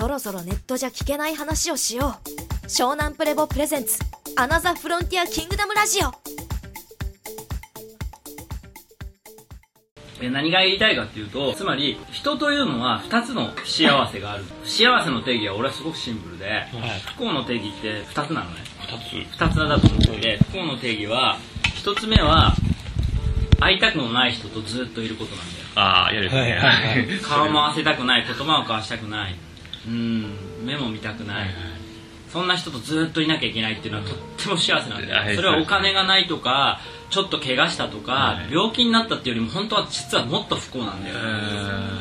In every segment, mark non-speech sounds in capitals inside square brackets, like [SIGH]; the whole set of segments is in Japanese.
そろそろネットじゃ聞けない話をしよう。湘南プレボプレゼンツアナザフロンティアキングダムラジオ。え何が言いたいかっていうとつまり人というのは2つの幸せがある。幸せの定義は俺はすごくシンプルで、不幸の定義って2つなのね。2つ。だと思ってて不幸の定義は1つ目は会いたくもない人とずっといることなんだよ。ああ嫌ですね、顔も合わせたくない言葉を交わしたくないうん。目も見たくない、そんな人とずっといなきゃいけないっていうのはとっても幸せなんだはいよそれはお金がないとかちょっと怪我したとか、はい。病気になったっていうよりも本当は実はもっと不幸なんだよ。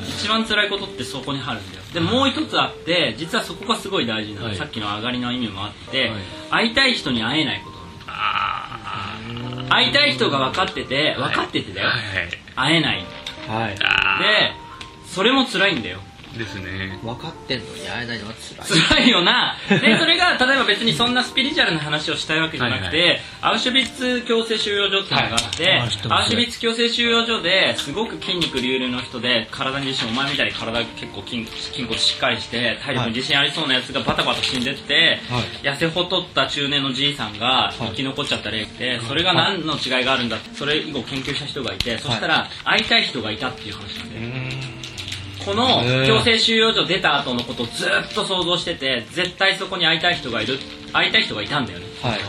一番辛いことってそこにあるんだよ。でもう一つあって実はそこがすごい大事なの、はい。さっきの上がりの意味もあって、はい。会いたい人に会えないこと。会いたい人が分かってて分かっててだよ、会えない。はい。あでそれも辛いんだよ。ーですね。分かってんのに会えないのは辛い。辛いよな。でそれが例えば別にそんなスピリチュアルな話をしたいわけじゃなくて、はいアウシュビッツ強制収容所っていうのがあって、はい。アウシュビッツ強制収容所ですごく筋肉隆々の人で体に自信お前みたいに体結構筋筋骨しっかりして体力に自信ありそうなやつがバタバタ死んでって、痩せ細った中年のじいさんが生き残っちゃった例でそれが何の違いがあるんだってそれ以後研究した人がいてそしたら会いたい人がいたっていう話なんだよこの強制収容所出た後のことをずっと想像してて絶対そこに会いたい人がいる。会いたい人がいたんだよね。はい。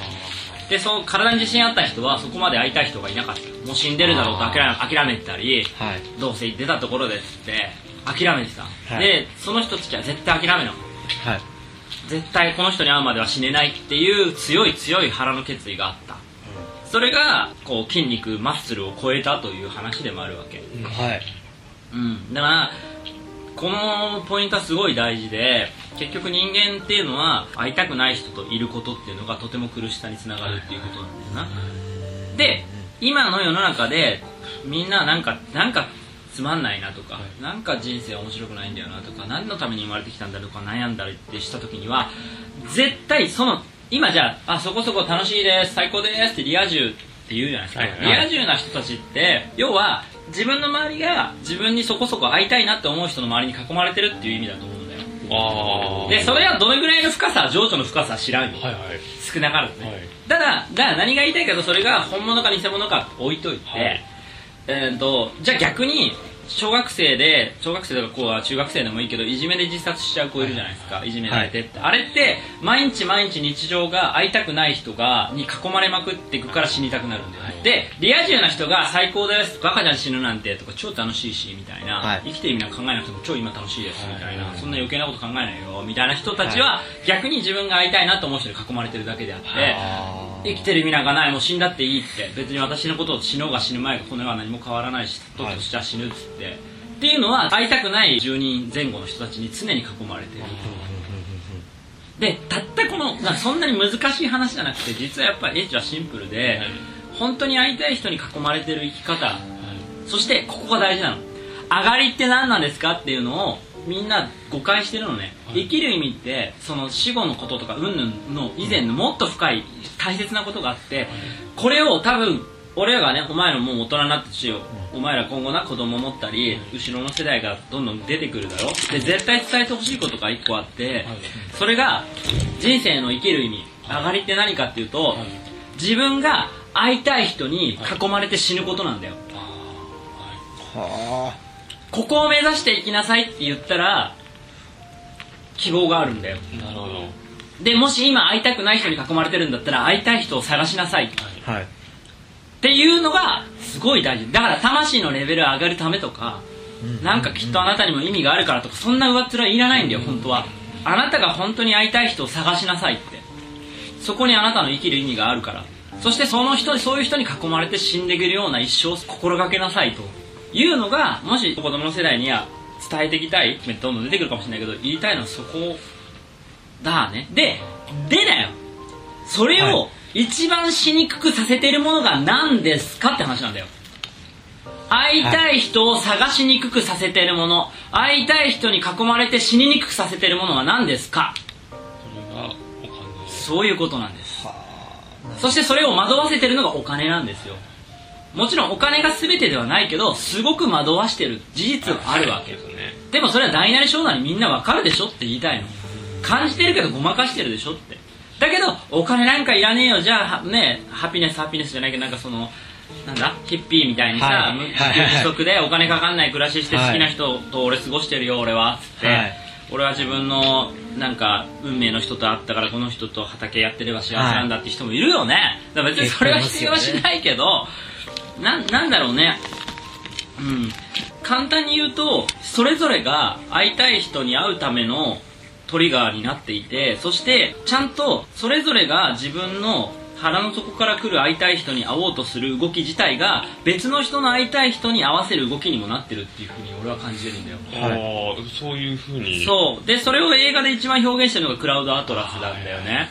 でその体に自信あった人はそこまで会いたい人がいなかった。もう死んでるだろうと諦め諦めてたりはい。どうせ出たところでっつって諦めてた、はい。でその人たちは絶対諦めなはい。絶対この人に会うまでは死ねないっていう強い強い腹の決意があった。それがこう筋肉マッスルを超えたという話でもあるわけ、はい。うん、だからこのポイントはすごい大事で結局人間っていうのは会いたくない人といることっていうのがとても苦しさにつながるっていうことなんだよな。で今の世の中でみんななんかなんかつまんないなとか、なんか人生面白くないんだよなとか何のために生まれてきたんだとか悩んだりってした時には絶対その今じゃああそこそこ楽しいです最高ですってリア充って言うじゃないですか、はいはい。リア充な人たちって要は自分の周りが自分にそこそこ会いたいなって思う人の周りに囲まれてるっていう意味だと思うんだよ。ああでそれはどのぐらいの深さ情緒の深さは知らんよ、はいはい。少なからずね、はいただだから何が言いたいかとそれが本物か偽物か置いといて、はい。えー、とじゃあ逆に小学生で小学生とかこうは中学生でもいいけどいじめで自殺しちゃう子いるじゃないですか、い、じめられてって、あれって毎日毎日日常が会いたくない人がに囲まれまくっていくから死にたくなるんだよね、でリア充な人が最高ですバカじゃん死ぬなんてとか超楽しいしみたいな、はい。生きてる意味なんか考えなくても超今楽しいですみたいな、そんな余計なこと考えないよ。みたいな。人たちは、逆に自分が会いたいなと思う人に囲まれてるだけであって、あ生きてる意味なんかないもう死んだっていいって。別に私のことを死のうが死ぬ前がこの世は何も変わらないしとっとしちゃ死ぬっつって、っていうのは会いたくない10人前後の人たちに常に囲まれてる。でたったこのそんなに難しい話じゃなくて実はやっぱりエッジはシンプルで、本当に会いたい人に囲まれてる生き方、そしてここが大事なの。上がりって何なんですかっていうのをみんな誤解してるのね、生きる意味ってその死後のこととか云々の以前のもっと深い大切なことがあって、これを多分俺らがねお前らもう大人になってしよ。う、お前ら今後な子供持ったり、後ろの世代がどんどん出てくるだろ。で絶対伝えてほしいことが一個あって、それが人生の生きる意味上がりって何かっていうと、自分が会いたい人に囲まれて死ぬことなんだよ、はここを目指していきなさいって言ったら希望があるんだよ。なるほど。でもし今会いたくない人に囲まれてるんだったら会いたい人を探しなさい。はい。ていうのがすごい大事。だから魂のレベル上がるためとかなんかきっとあなたにも意味があるからとかそんな上っ面はいらないんだよ本当は。あなたが本当に会いたい人を探しなさいって。そこにあなたの生きる意味があるから。そしてその人そういう人に囲まれて死んでいけるような一生を心がけなさいというのがもし子供の世代には伝えていきたいどんどん出てくるかもしれないけど言いたいのはそこだね。ででだよ。それを一番しにくくさせているものが何ですかって話なんだよ。会いたい人を探しにくくさせているもの。会いたい人に囲まれて死ににくくさせているものは何ですか。それがお金。そういうことなんです。そしてそれを惑わせてるのがお金なんですよもちろんお金が全てではないけどすごく惑わしてる事実はあるわけ。ですね。でもそれは大なり小なりみんなわかるでしょって言いたいの。感じてるけどごまかしてるでしょって。だけどお金なんかいらねえよ。じゃあはねハピネスハピネスじゃないけどなんかそのなんだ？ヒッピーみたいにさ、はい。無はい。はい。自足でお金かかんない暮らししてはい。好きな人と俺過ごしてるよ俺はっつって、はい。俺は自分のなんか運命の人と会ったからこの人と畑やってれば幸せなんだって人もいるよね。だから別にそれは必要はしないけど、ななんだろうね。うん。簡単に言うとそれぞれが会いたい人に会うためのトリガーになっていてそしてちゃんとそれぞれが自分の腹の底から来る会いたい人に会おうとする動き自体が別の人の会いたい人に合わせる動きにもなってるっていうふうに俺は感じてるんだよ。ああそういうふうに。そう。でそれを映画で一番表現してるのがクラウドアトラスなんだよね。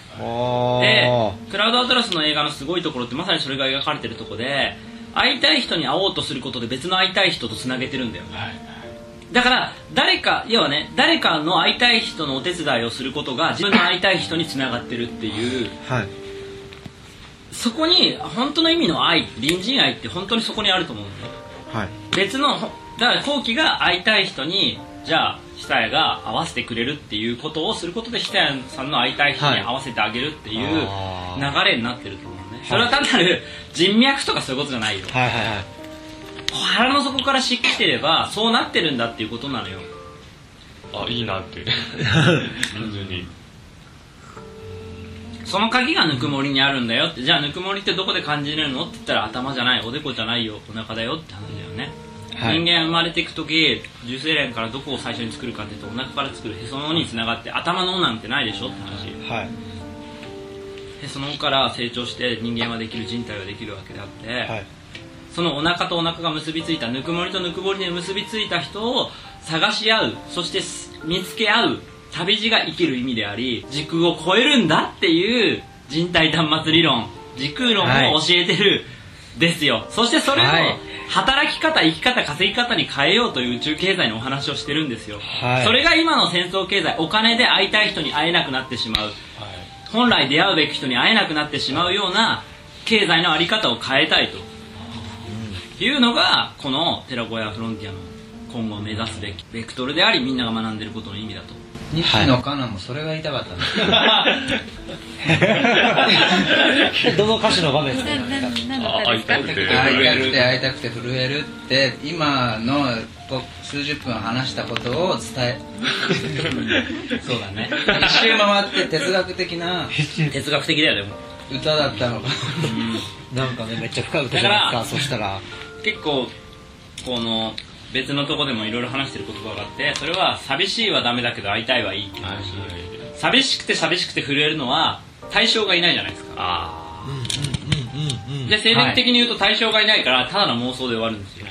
でクラウドアトラスの映画のすごいところってまさにそれが描かれてるところで会いたい人に会おうとすることで別の会いたい人とつなげてるんだよ。だから誰か要はね誰かの会いたい人のお手伝いをすることが自分の会いたい人につながってるっていう。はい。そこに本当の意味の愛隣人愛って本当にそこにあると思うんだよはい。別のほだから後期が会いたい人にじゃあ久谷が合わせてくれるっていうことをすることで久谷さんの会いたい人に合わせてあげるっていう流あれになってると思う。ねそれは単なる人脈とかそういうことじゃないよ。はいはいはい。腹の底からしっしてればそうなってるんだっていうことなのよ。あいいなって。[LAUGHS] 単純に。その鍵がぬくもりにあるんだよって。じゃあぬくもりってどこで感じれるのって言ったら頭じゃない。おでこじゃないよ。お腹だよって話だよね、はい。人間生まれていく時受精卵からどこを最初に作るかっていうとお腹から作るへその緒につながって頭の緒なんてないでしょって話。はい。へその緒から成長して人間はできる人体はできるわけであって、はい。そのお腹とお腹が結びついたぬくもりとぬくもりで結びついた人を探し合うそして見つけ合う旅路が生きる意味であり時空を超えるんだっていう人体端末理論時空論を教えてる、ですよ。そしてそれをはい。働き方生き方稼ぎ方に変えようという宇宙経済のお話をしてるんですよ、はい。それが今の戦争経済お金で会いたい人に会えなくなってしまう本来出会うべき人に会えなくなってしまうような経済の在り方を変えたいと。いうのがこの寺子屋フロンティアの今後目指すべきベクトルでありみんなが学んでることの意味だと。日記のカナもそれが言いたかったんだどの歌詞の場面ですか？あ会いたくて会いたくて会いたくて震えるって今のこ数十分話したことを伝えそうだね一周回って哲学的な哲学的だよでも歌だったのかなんかねめっちゃ深い歌じゃないですかそしたら結構この別のとこでもいろいろ話してる言葉があってそれは寂しいはダメだけど会いたいはいいっていう話寂しくて寂しくて震えるのは対象がいないじゃないですか。あで生理的に言うと対象がいないからただの妄想で終わるんですよ。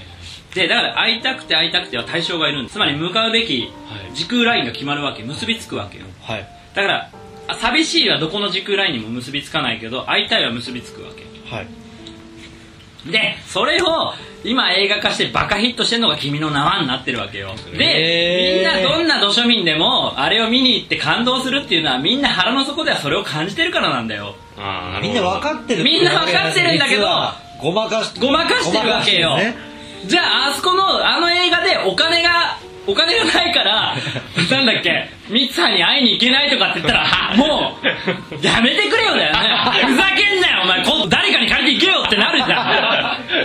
でだから会いたくて会いたくては対象がいるんです。つまり向かうべき時空ラインが決まるわけ結びつくわけよ。はい。だからあ寂しいはどこの時空ラインにも結びつかないけど会いたいは結びつくわけはい。でそれを今映画化してバカヒットしてるのが「君の名は」になってるわけよ。でみんなどんな土庶民でもあれを見に行って感動するっていうのはみんな腹の底ではそれを感じてるからなんだよ。みんな分かってる。みんな分かってるんだけどごまかしごまかしてるわけよ。ね。じゃああそこのあの映画でお金がお金がないから [LAUGHS] なんだっけミツハに会いに行けないとかって言ったらは [LAUGHS] もうやめてくれよだよね。ふざけんなよお前。今度誰かに借りて行けよってなるじゃん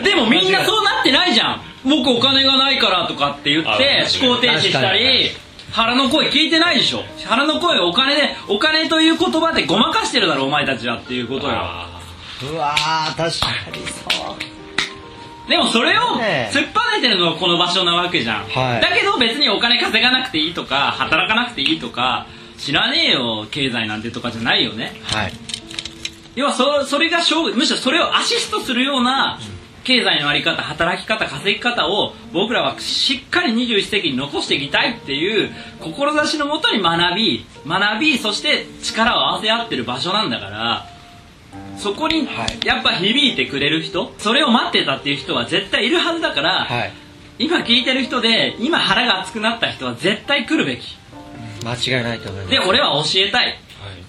でもみんなそうなってないじゃん。僕お金がないからとかって言ってあ思考停止したり腹の声聞いてないでしょ。腹の声をお金でお金という言葉でごまかしてるだろお前たちはっていうことよ。あうわー確かにそう。でもそれを突っぱねてるのがこの場所なわけじゃん、はい。だけど別にお金稼がなくていいとか働かなくていいとか知らねえよ経済なんてとかじゃないよね。はい。要はそそれが勝負むしろそれをアシストするような経済のあり方働き方稼ぎ方を僕らはしっかり21世紀に残していきたいっていう志のもとに学び学びそして力を合わせ合ってる場所なんだからそこにはい。やっぱ響いてくれる人それを待ってたっていう人は絶対いるはずだから、はい。今聞いてる人で今腹が熱くなった人は絶対来るべき。間違いないと思います。で俺は教えたい。ーはい。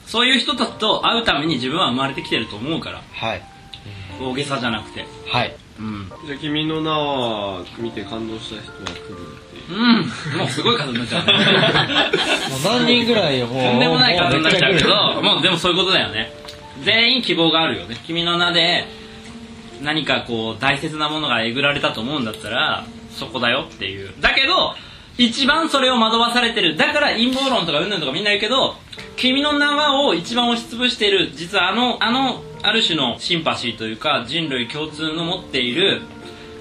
そういう人たちと会うために自分は生まれてきてると思うから。はい。大げさじゃなくて。はいうん。じゃあ君の名は見て感動した人は来るっていう。うん。もうすごい数になっちゃう。もう何人ぐらいよ、もう。とんでもない数になっちゃうけもどもうでもそういうことだよね。全員希望があるよね。君の名で何かこう大切なものがえぐられたと思うんだったらそこだよっていう。だけど一番それを惑わされてる。だから陰謀論とかうんぬんとかみんな言うけど君の名はを一番押しつぶしている実はあのあのある種のシンパシーというか人類共通の持っている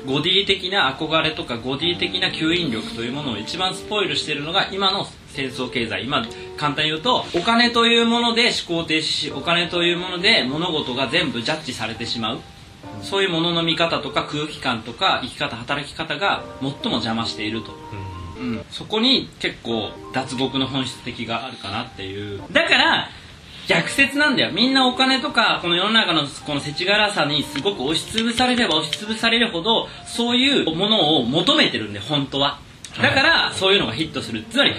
ゴディ的な憧れとかゴディ的な吸引力というものを一番スポイルしているのが今の戦争経済。今簡単に言うとお金というもので思考停止しお金というもので物事が全部ジャッジされてしまう。そういうものの見方とか空気感とか生き方働き方が最も邪魔していると、うん、そこに結構脱獄の本質的があるかなっていう。だから逆説なんだよ。みんなお金とかこの世の中のこの世知辛さにすごく押しつぶされれば押しつぶされるほどそういうものを求めてるんで本当は。だからそういうのがヒットする。つまり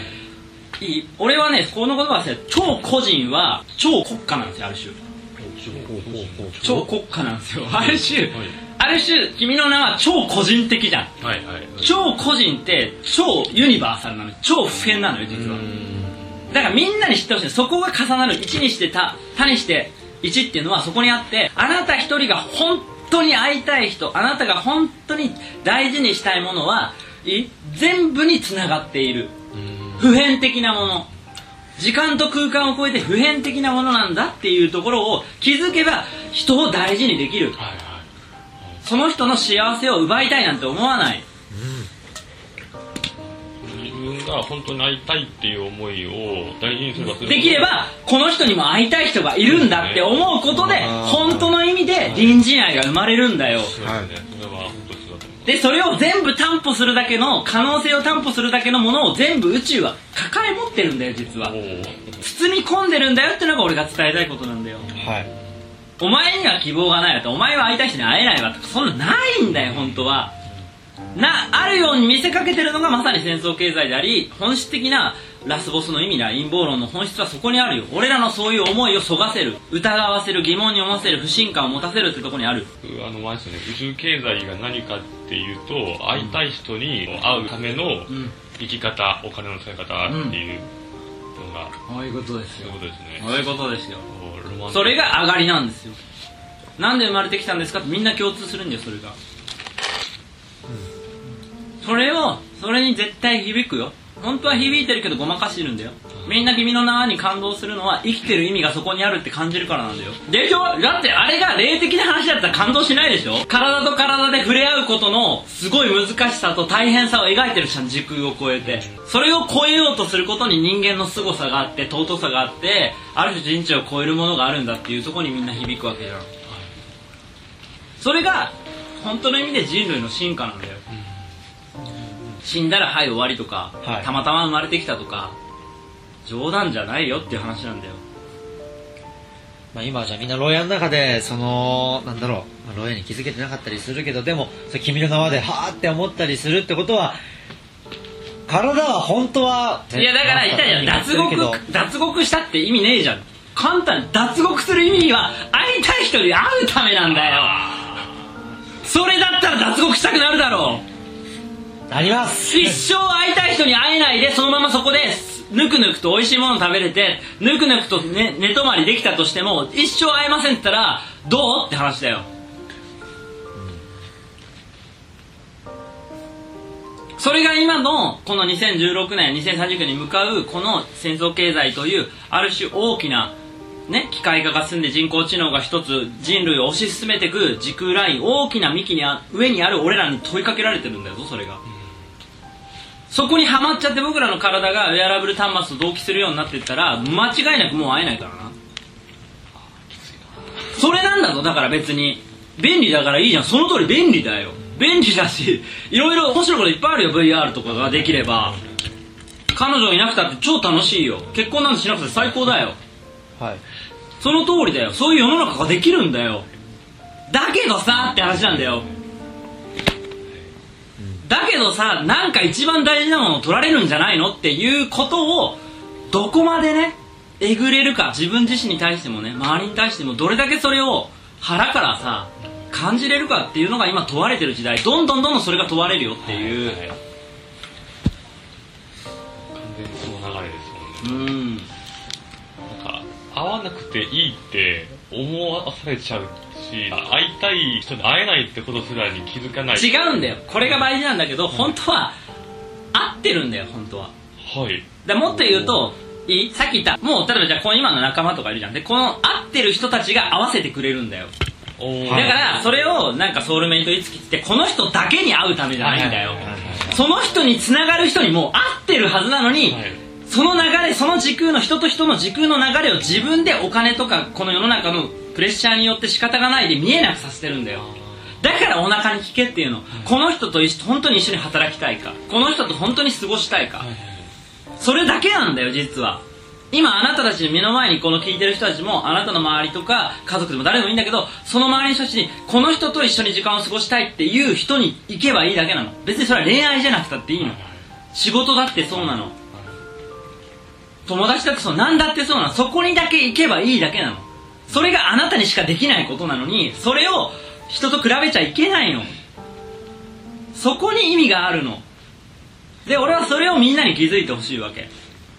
いい俺はねこの言葉は超個人は超国家なんですよある種。超国家なんですよ。ある種ある種君の名は超個人的じゃん。はいはい超個人って超ユニバーサルなのよ。超普遍なのよ実はだからみんなに知ってほしい。そこが重なる。1にして他他にして1っていうのはそこにあってあなた一人が本当に会いたい人あなたが本当に大事にしたいものはい全部につながっている。普遍的なもの。時間と空間を超えて普遍的なものなんだっていうところを気づけば人を大事にできる。はいはい。その人の幸せを奪いたいなんて思わない。自分が本当に会いたいっていう思いを大事にすればする。できればこの人にも会いたい人がいるんだって思うことで本当の意味で隣人愛が生まれるんだよ。そうですねそれは本当そうだと思う。でそれを全部担保するだけの可能性を担保するだけのものを全部宇宙は抱え持ってるんだよ実は。包み込んでるんだよってのが俺が伝えたいことなんだよ。はい。お前には希望がない。わってお前は会いたい人に会えないわとかそんなないんだよ本当はなあるように見せかけてるのがまさに戦争経済であり本質的なラスボスの意味だ陰謀論の本質はそこにあるよ。俺らのそういう思いをそがせる疑わせる疑問に思わせる不信感を持たせるってとこにある。あの前ですよね。宇宙経済が何かっていうと会いたい人に会うためのうん生き方お金の使い方っていうのがそういうことですそういうことですね。そういうことですよ。それが上がりなんですよ。なんで生まれてきたんですかってみんな共通するんだよそれが、それをそれに絶対響くよ。本当は響いてるけどごまかしてるんだよ。みんな君の名に感動するのは生きてる意味がそこにあるって感じるからなんだよ。でしょ？だってあれが霊的な話だったら感動しないでしょ？体と体で触れ合うことのすごい難しさと大変さを描いてるじゃん時空を超えて。それを超えようとすることに人間の凄さがあって尊さがあってある種人知を超えるものがあるんだっていうところにみんな響くわけじゃん。それが本当の意味で人類の進化なんだよ、死んだらはい終わりとか、はい。たまたま生まれてきたとか冗談じゃないよっていう話なんだよ。まあ今はじゃあみんな牢屋の中で、その、なんだろう、まあ、牢屋に気づけてなかったりするけど、でも、それ君の名はで、はーって思ったりするってことは、体は本当は、いやだから言ったじゃん脱獄脱獄したって意味ねえじゃん。簡単に脱獄する意味は会いたい人に会うためなんだよそれだったら脱獄したくなるだろう。なります。一生会いたい人に会えないでそのままそこでぬくぬくと美味しいもの食べれてぬくぬくと、ね、寝泊まりできたとしても一生会えませんって言ったらどうって話だよ、それが今のこの2016年2030年に向かうこの戦争経済というある種大きなね、機械化が進んで人工知能が一つ人類を推し進めていく時空ライン大きな幹にあ上にある俺らに問いかけられてるんだよそれが、そこにはまっちゃって僕らの体がウェアラブル端末と同期するようになっていったら間違いなくもう会えないからな。それなんだぞだから別に便利だからいいじゃん。その通り便利だよ。便利だしいろいろ面白いこといっぱいあるよ VR とかができれば。彼女いなくたって超楽しいよ。結婚なんてしなくて最高だよ。はい。その通りだよ。そういう世の中ができるんだよ。だけどさって話なんだよ。だけどさなんか一番大事なものを取られるんじゃないの？っていうことをどこまでねえぐれるか自分自身に対してもね周りに対してもどれだけそれを腹からさ感じれるかっていうのが今問われてる時代。どんどんどんどんそれが問われるよっていう、はいはい完全にその流れですもんね。うんわなくていいって思わされちゃうし会いたい人に会えないってことすらに気づかない。違うんだよ。これが大事なんだけど本当は合ってるんだよ本当は。はい。でもっと言うといいさっき言ったもう例えばじゃあこの今の仲間とかいるじゃん。でこの合ってる人たちが合わせてくれるんだよ。だからそれをなんかソウルメイトいつきってこの人だけに会うためじゃないんだよ。その人に繋がる人にもう合ってるはずなのに、はいその流れその時空の人と人の時空の流れを自分でお金とかこの世の中のプレッシャーによって仕方がないで見えなくさせてるんだよ。だからお腹に聞けっていうの、この人と一緒本当に一緒に働きたいか。この人と本当に過ごしたいか、それだけなんだよ実は。今あなたたちの目の前にこの聞いてる人たちもあなたの周りとか家族でも誰でもいいんだけどその周りの人たちにこの人と一緒に時間を過ごしたいっていう人に行けばいいだけなの。別にそれは恋愛じゃなくたっていいの。仕事だってそうなの友達だってそうなんだってそうなの。そこにだけ行けばいいだけなの。それがあなたにしかできないことなのにそれを人と比べちゃいけないの。そこに意味があるの。で俺はそれをみんなに気づいてほしいわけ。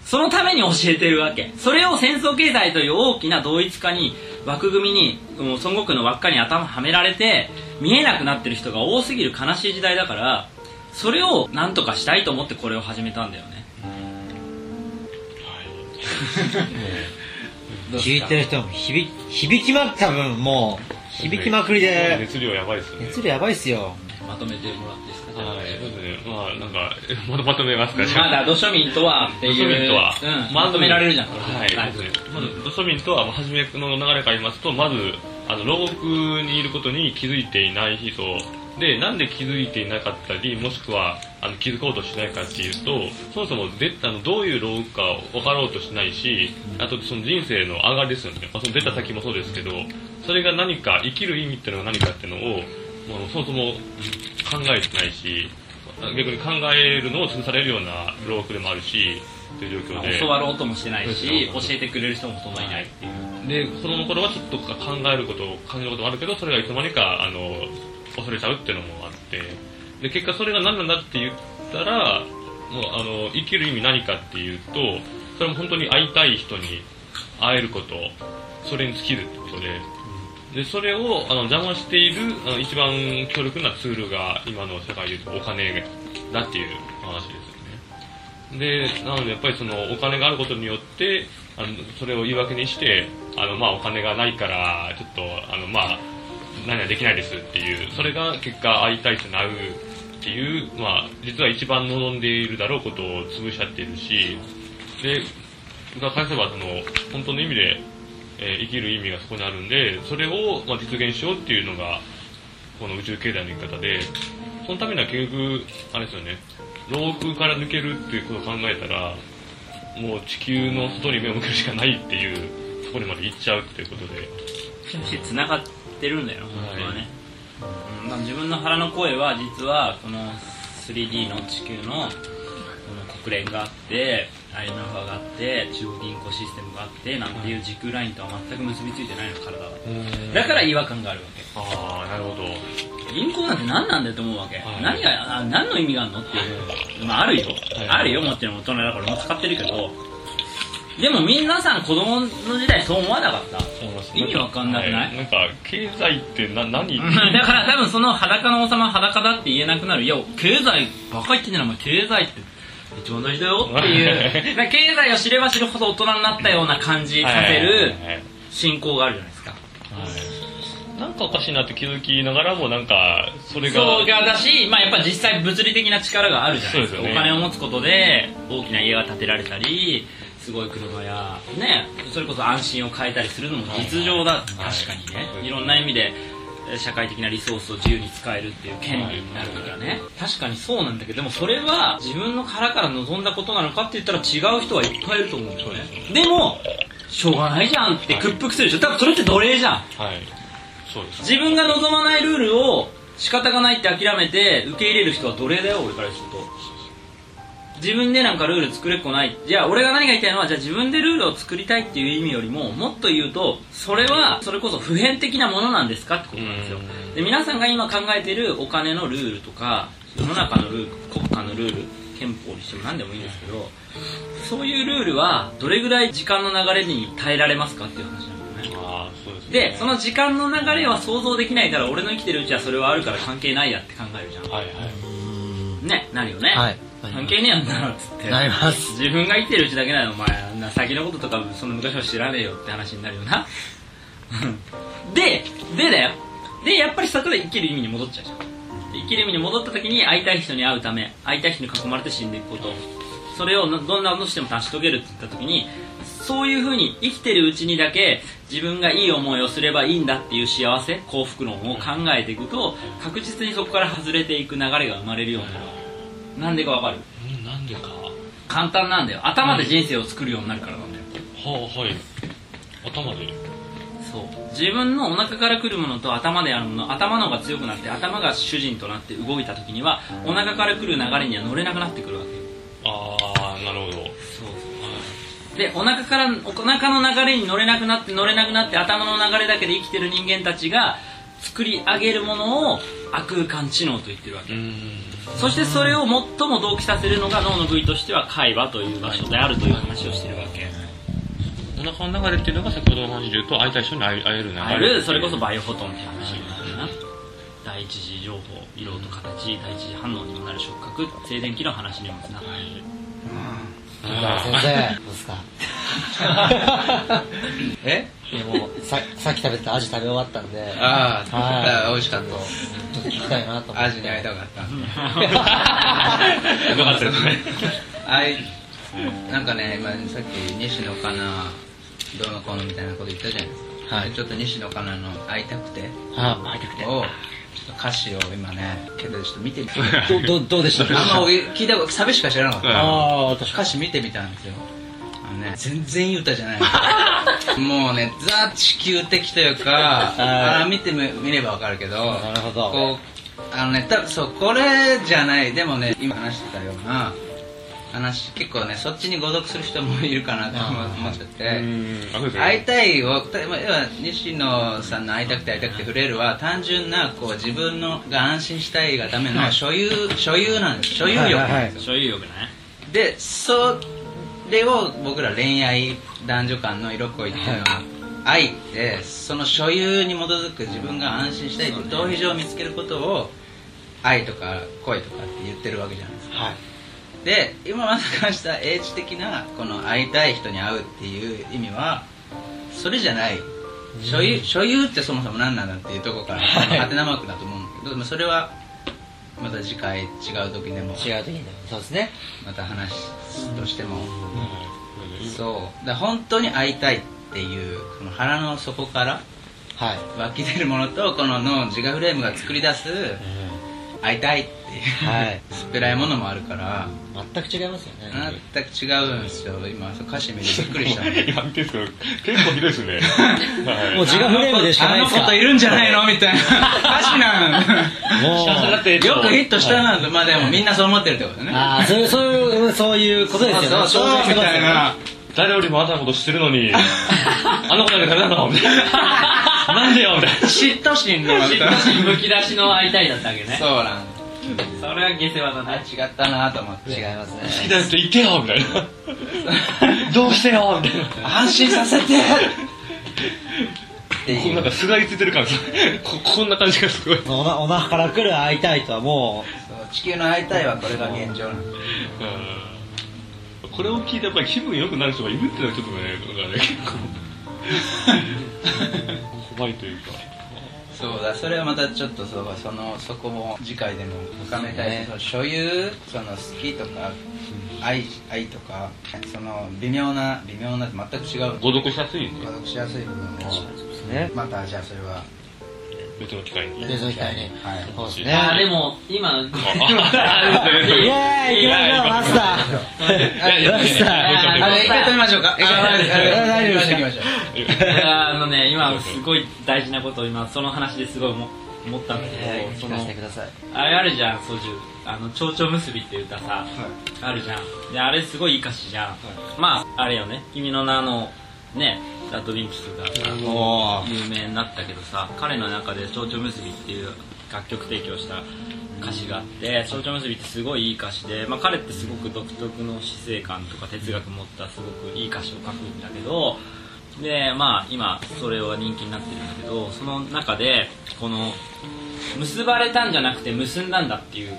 そのために教えてるわけ。それを戦争経済という大きな同一化に枠組みにもう孫悟空の輪っかに頭はめられて見えなくなってる人が多すぎる悲しい時代だからそれを何とかしたいと思ってこれを始めたんだよね。[LAUGHS] 聞いてる人も響響きま多分もう響きまくりで。熱量やばいですよね。熱量やばいっすよ。まとめてもらっていいですか？はい、そうですね。まあ、なんか、まとまとめますか、じゃあ。まだ土庶民とはっていう。土庶民とは、うん、まとめられるじゃん。はい、はい。まず土庶民とは、まあ初めの流れから言いますと、まず、あの、牢獄にいることに気づいていない人で、なんで気づいていなかったり、もしくは、あの、気づこうとしないかっていうと、そもそもで、あの、どういう牢獄か分かろうとしないし、あと、その人生の上がりですよね。まあ、その出た先もそうですけど、それが何か、生きる意味っていうのが何かっていうのを、もうそもそも考えてないし、逆に考えるのを潰されるような牢獄でもあるし、という状況で。教わろうともしてないし教えてくれる人もほとんどいないっていうで子供の頃はちょっと考えることを感じることもあるけどそれがいつの間にかあの恐れちゃうっていうのもあってで結果それが何なんだって言ったらもうあの生きる意味何かっていうとそれも本当に会いたい人に会えることそれに尽きるってことででそれをあの邪魔しているあの一番強力なツールが今の社会でいうとお金だっていう話ですよね。で、なのでやっぱりそのお金があることによって、あのそれを言い訳にして、あのまあお金がないから、ちょっと、あのまあ、何はできないですっていう、それが結果会いたい人に会うっていう、まあ、実は一番望んでいるだろうことを潰しちゃってるし、で、が返せばその、本当の意味で、えー生きる意味がそこにあるんで、それを、まあ、実現しようっていうのが、この宇宙経済の生き方で、そのためには結局、あれですよね、牢獄から抜けるっていうことを考えたら、もう地球の外に目を向けるしかないっていう、そこにまで行っちゃうっていうことで、つながってるんだよ本当はね、うんまあ自分の腹の声は実はこの 3D の地球のこの国連があって IMF があって中国銀行システムがあってなんていう時空ラインとは全く結びついてないの体は。だから違和感があるわけ。ああ、なるほど。銀行なんて何なんだよと思うわけ、はい。何があ何の意味があるのっていう、まあ、あるよ、はい。あるよ。もちろん大人だから俺も使ってるけどでも皆さん子供の時代そう思わなかった？意味わかんなくない？はなんか、経済ってな、何？だから多分その裸の王様は裸だって言えなくなる。いや経済バカ言ってんじゃないお前。経済って。一番大事だよっていう。[LAUGHS] 経済を知れば知るほど大人になったような感じさせる信仰があるじゃないですか。はい。なんかおかしいなって気づきながらも、なんか、それが、そうがだし、まあ、やっぱ実際物理的な力があるじゃないですか。ね。お金を持つことで大きな家が建てられたりすごい車やねそれこそ安心を変えたりするのも実情だ、確かにね、はい。い、ろんな意味でえ社会的なリソースを自由に使えるっていう権利になるからね、確かにそうなんだけどでもそれは自分の腹から望んだことなのかって言ったら違う人はいっぱいいると思うんだよね。でもしょうがないじゃんって屈服するでしょ。多分それって奴隷じゃん。はい。そうです。自分が望まないルールを仕方がないって諦めて受け入れる人は奴隷だよ俺からすると自分でなんかルール作れっこない。じゃあ俺が何が言いたいのはじゃあ自分でルールを作りたいっていう意味よりももっと言うとそれはそれこそ普遍的なものなんですかってことなんですよ。で皆さんが今考えているお金のルールとか世の中のルール国家のルール憲法にしても何でもいいんですけどそういうルールはどれぐらい時間の流れに耐えられますかっていう話なんだよね。ああそうですね。でその時間の流れは想像できないから俺の生きてるうちはそれはあるから関係ないやって考えるじゃん。はいはい。ねなるよね、はい関係ねえやんな。っつって。なります。自分が生きてるうちだけなのお前。な先のこととかその昔は知らねえよって話になるよな。[LAUGHS] ででだよ。でやっぱりそこで生きる意味に戻っちゃうじゃん。で生きる意味に戻った時に会いたい人に会うため会いたい人に囲まれて死んでいくこと。それをなどんなことしても成し遂げるって言った時にそういうふうに生きてるうちにだけ自分がいい思いをすればいいんだっていう幸せ幸福論を考えていくと確実にそこから外れていく流れが生まれるようになるなんでかわかる？うんなんでか？簡単なんだよ。頭で人生を作るようになるからなんだよ。はあはい。頭で？そう。自分のお腹から来るものと頭であるもの頭の方が強くなって頭が主人となって動いた時にはお腹から来る流れには乗れなくなってくるわけよ。ああなるほど。そうそう。でお腹からお腹の流れに乗れなくなって乗れなくなって頭の流れだけで生きてる人間たちが作り上げるものを悪空間知能と言ってるわけ。そしてそれを最も同期させるのが脳の部位としては海馬という場所であるという話をしてるわけ。お腹の流れっていうのが先ほどの話で言うと会いたい人に会え会える流れあるそれこそバイオフォトンって話になるな第一次情報色と形第一次反応にもなる触覚静電気の話にもつながるあ先生どうですかえいやもうさ [LAUGHS] さっき食べたアジ食べ終わったんで。ああ、はい。美味しかっちょっと聞きたいなと思って。たアジに会いたかった。[LAUGHS] ーよかったですねあい。なんかね今さっき西野カナどうのこうのみたいなこと言ったじゃないですか、はい。ちょっと西野カナの「会いたくて。あ会いたく」て。をちょっと歌詞を今ねけどちょっと見てみてどどどうでした？あんま俺聞いたことサビしか知らなかった、うんあ歌詞見てみたんですよね全然いい歌じゃないの。[LAUGHS] もうねザ地球的というかあー見てみ見ればわかるけどなるほど。こうあのね多分そうこれじゃない。でもね今話してたような話結構ねそっちに誤読する人もいるかなと思思ってて、会いたいを要は西野さんの会いたくて会いたくて触れるは単純なこう自分のが安心したいがための所有所有なんです。所有欲なんですよ、所有欲ねでそれを僕ら恋愛男女間の色恋っていうのは愛ってその所有に基づく自分が安心したいって逃避状を見つけることを愛とか恋とかって言ってるわけじゃないですか、はい。で今まで話した英知的なこの会いたい人に会うっていう意味はそれじゃない。所有所有ってそもそも何なんだっていうところからはい。ハテナマークだと思うんだけどでもそれはまた次回違う時でも。違う時にねそうですね。また話としても。そう。だから本当に会いたいっていうこの腹の底からはい。湧き出るものとこのの自我フレームが作り出す会いたいっていう、はい。薄っぺらいものもあるから。全く違いますよね。全く違うんですよ今。そう歌詞見てびっくりした。もん今見てるんですけど結構ひどいですね。[LAUGHS] はい。もう自我フレームでしかないですか。あの子といるんじゃないのみたいな。歌詞なん。もうよくヒットしたなまあでもみんなそう思ってるってことね。ああそういうそういうそういうことですよね。そうそうそうみたいな誰よりもあんたのこと知ってるのに [LAUGHS] あの子だけダメなのみたいな。[LAUGHS] なんでよみたいな。嫉妬心の嫉妬心むき出しの会いたいだったわけねそうなんそれは下世話だあね違ったなと思って違いますね。好きだって言ってよみたいな。[LAUGHS] どうしてよみたいな。安心させて。っていう。なんかすがりついてる感じ。ここんな感じがすごい。おなお腹から来る会いたいとはもそう。地球の会いたいはこれが現状なんですうんこれを聞いてやっぱり気分良くなる人がいるっていうのはちょっとねなんかね結構怖いというか。そうだそれはまたちょっとそうそのそこも次回でも深めたいし、その所有その好きとか愛愛とかその微妙な微妙な全く違う。誤読しやすい。んで孤独しやすい部分をまたじゃあそれは別の機会に別の機会にはいそうですねあーでも今イエーイ行きましょうマスターいやいやいやいやあれ一回止めましょうか大丈夫です行きましょうあのね今すごい大事なことを今その話ですごい思思ったんだけど、そ聞のかせてくださいあれあるじゃん、ソジュあの、蝶々結びって歌さ、あるじゃん。で、あれすごいいい歌詞じゃん。まあ、あれよね、君の名の、ね、ラッドウィンプスがさ、有名になったけどさ、彼の中で蝶々結びっていう楽曲提供した歌詞があって、蝶々結びってすごいいい歌詞で、まあ彼ってすごく独特の死生観とか哲学持ったすごくいい歌詞を書くんだけど、で、まあ今、それは人気になってるんだけど、その中で、この、結ばれたんじゃなくて結んだんだっていう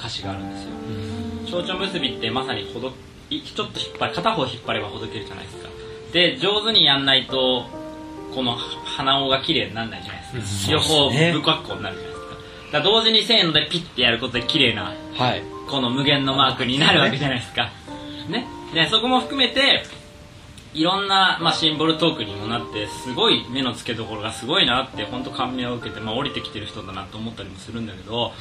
歌詞があるんですよ。蝶々結びってまさにほどいちょっと引っ張り片方引っ張ればほどけるじゃないですかで上手にやんないとこの鼻緒が綺麗にならないじゃないですか、両方ね。不格好になるじゃないですか。だ同時にせーのでピッてやることで綺麗なはい。この無限のマークになるわけじゃないですか。ね。で、そこも含めて、いろんな、まあ、シンボルトークにもなって、すごい目の付けどころがすごいなって、本当感銘を受けて、まあ、降りてきてる人だなと思ったりもするんだけど、こ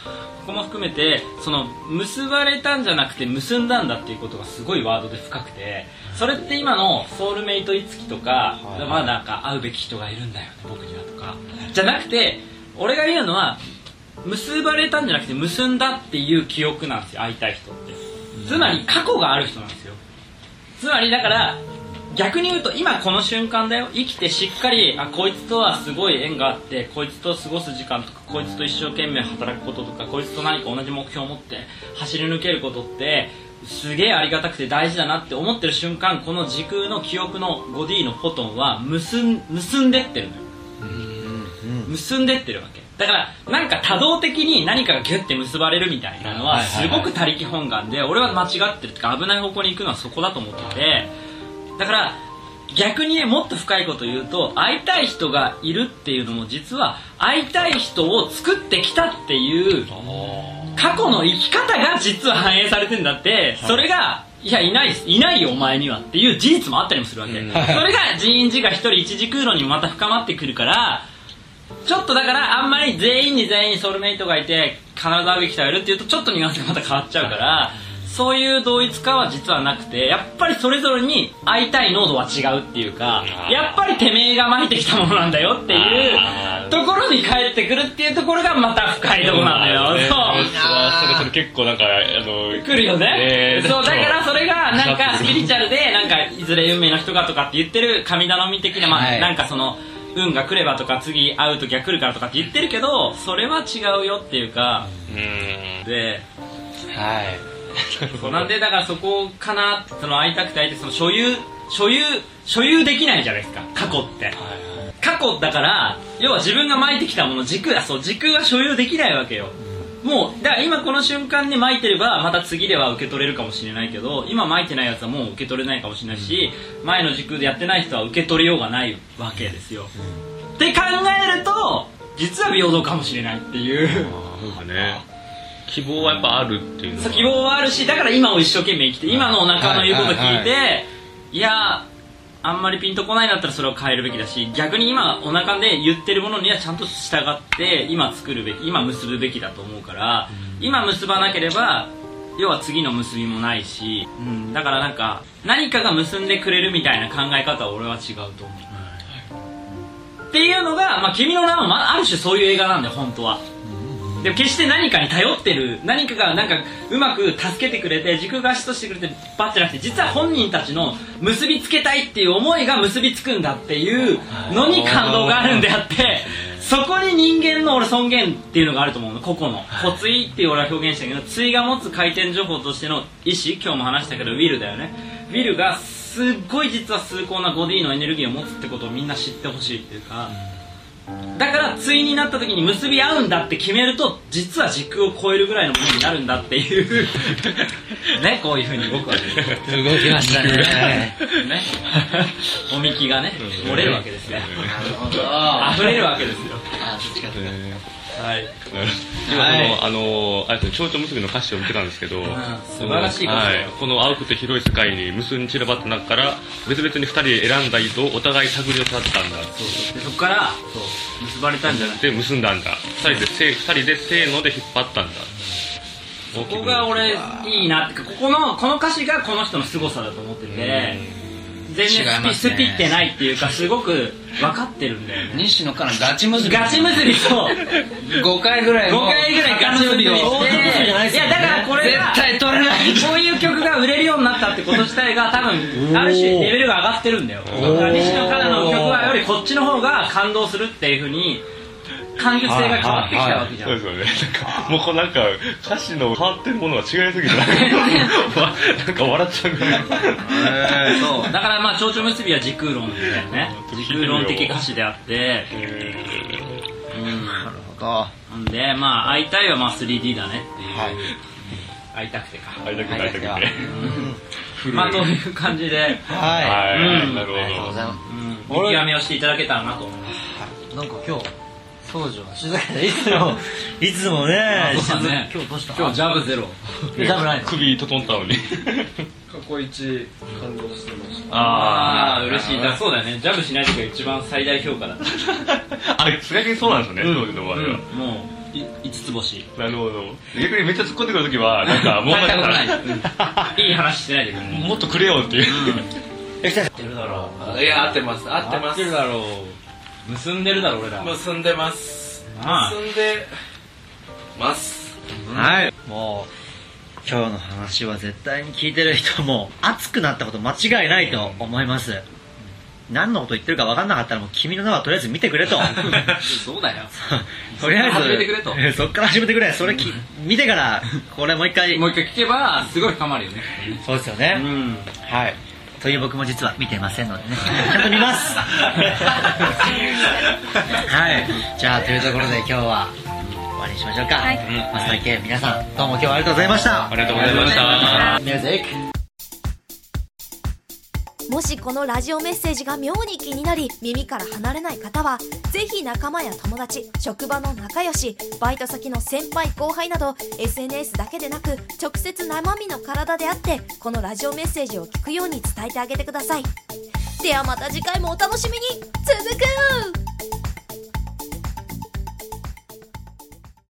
こも含めて、その、結ばれたんじゃなくて結んだんだっていうことがすごいワードで深くて、それって今のソウルメイトいつきとか、まあなんか会うべき人がいるんだよね、僕にはとか、じゃなくて、俺が言うのは、結ばれたんじゃなくて結んだっていう記憶なんですよ会いたい人って。つまり過去がある人なんですよ。つまりだから逆に言うと今この瞬間だよ。生きてしっかりあこいつとはすごい縁があってこいつと過ごす時間とかこいつと一生懸命働くこととかこいつと何か同じ目標を持って走り抜けることってすげえありがたくて大事だなって思ってる瞬間この時空の記憶の 5D のフォトンは結ん結んでってるのよ。結んでってるわけ。だからなんか多動的に何かがギュッて結ばれるみたいなのはすごく他力本願で俺は間違ってるってか危ない方向に行くのはそこだと思っててだから逆にねもっと深いこと言うと会いたい人がいるっていうのも実は会いたい人を作ってきたっていう過去の生き方が実は反映されてんだってそれがいやいないいないよお前にはっていう事実もあったりもするわけ、[LAUGHS] それが人員自が一人一時空論にもまた深まってくるからちょっとだからあんまり全員に全員ソウルメイトがいて必ず会うべき人がいるっていうとちょっとニュアンスがまた変わっちゃうからそういう同一化は実はなくてやっぱりそれぞれに会いたい濃度は違うっていうかやっぱりてめえが巻いてきたものなんだよっていうところに帰ってくるっていうところがまた深いところなんだよ、ねそう。それそれ結構なんかあの来るよね、えーそうだからそれがなんかスピリチュアルでなんかいずれ運命の人がとかって言ってる神頼み的な、まあはい。なんかその運が来ればとか次会う時は来るからとかって言ってるけどそれは違うよっていうか。うーん。ではいそうなんでだからそこかなその会いたくて会いたいその所有所有所有できないじゃないですか。過去って、過去だから要は自分が巻いてきたもの時空あそう時空は所有できないわけよ。もうだから今この瞬間に巻いてればまた次では受け取れるかもしれないけど今巻いてないやつはもう受け取れないかもしれないし前の時空でやってない人は受け取りようがないわけですよ、って考えると実は平等かもしれないっていう。なんかね希望はやっぱあるっていう希望はあるしだから今を一生懸命生きて今のお腹の言うこと聞いて、はいいやあんまりピンとこないんだったらそれを変えるべきだし逆に今お腹で言ってるものにはちゃんと従って今作るべき今結ぶべきだと思うから、今結ばなければ要は次の結びもないし、うん、だからなんか何かが結んでくれるみたいな考え方は俺は違うと思う、っていうのが、まあ、君の名は、まあ、ある種そういう映画なんだよ本当はでも決して何かに頼ってる何かがなんかうまく助けてくれて軸がしとしてくれてバッじゃなくて実は本人たちの結びつけたいっていう思いが結びつくんだっていうのに感動があるんであってそこに人間の俺尊厳っていうのがあると思うの。個々の。骨意っていう俺は表現したけど対が持つ回転情報としての意志今日も話したけどウィルだよね。ウィルがすっごい実は崇高な 5D のエネルギーを持つってことをみんな知ってほしいっていうか、だから対になった時に結び合うんだって決めると実は時空を超えるぐらいのものになるんだっていう。[LAUGHS] ねこういうふうに僕は動きましたね。[LAUGHS] ね。おみきがね漏れるわけですよ。溢れるわけですよ。えはい。ー [LAUGHS] 今その、あのあれですね蝶々結びの歌詞を見てたんですけど、素晴らしいこはい、この青くて広い世界に無数に散らばった中から別々に2人で選んだ糸をお互い手繰り寄せ合ったんだ。でそこからそう結ばれたんじゃない。で結んだんだ。2人でせ二人でせーので引っ張ったんだ。ここが俺いいなってかここのこの歌詞がこの人の凄さだと思ってて全然ね。スピってないっていうかすごく分かってるんだよね。西野からガチ結びガチ結びそう。5回ぐらい5回ぐらいガチ結びを。いやだからこれが絶対取れない。こういう曲が売れるようになったってこと自体が多分ある種レベルが上がってるんだよ。だから西野カナの曲はよりこっちの方が感動するっていうふうに感受性が変わってきたわけじゃん。そうですよね。なんかもうこうなんか歌詞の変わってるものが違いすぎてなんか [LAUGHS] なんか笑っちゃうぐらいそう。だからまあ蝶々結びは時空論だよね時空論的歌詞であってうん。なるほど。んでまあ会いたいはまあ 3D だねってい。う、い会いたくてか会いたくて会いたくてはまあという感じで、はいうん。なるほありがとうごどざいます。うん、見極めをしていただけたらなと思います。なんか今日総女は静かでいつも [LAUGHS] いつもねそうだね。今日どうした？今日ジャブゼロ。ジャブないの？首整ったのに。[LAUGHS] 過去一感動してました。ああ嬉しい。だそうだよね。ジャブしない時が一番最大評価だった。[LAUGHS] あれ逆にそうなんですよね当時の場合はうん。もうい5つ星。なるほど。逆にめっちゃ突っ込んでくるときはなんかもう大したことない、なんうん。いい話してないでくれかもっとくれよっていう。え来た。てるだろう。いや合ってます。合ってます。合ってるだろう結んでるだろ俺ら。結んでます。ああ。結んでます。はい。もう今日の話は絶対に聞いてる人も熱くなったこと間違いないと思います。何のこと言ってるか分かんなかったらもう君の名はとりあえず見てくれと。[LAUGHS] そうだよ。[LAUGHS] とりあえず始めてくれと。[LAUGHS] そっから始めてくれ。それき見てからこれもう一回。もう一回聞けばすごい深まるよね。そうですよね、うん。はいという僕も実は見てませんのでね。ちゃんと見ます。[LAUGHS] はい。じゃあというところで今日は終わりにしましょうか、はい。マスター K 皆さんどうも今日はありがとうございました。ありがとうございました。ミュージックもしこのラジオメッセージが妙に気になり耳から離れない方はぜひ仲間や友達職場の仲良しバイト先の先輩後輩など SNS だけでなく直接生身の体であってこのラジオメッセージを聞くように伝えてあげてください。ではまた次回もお楽しみに。続く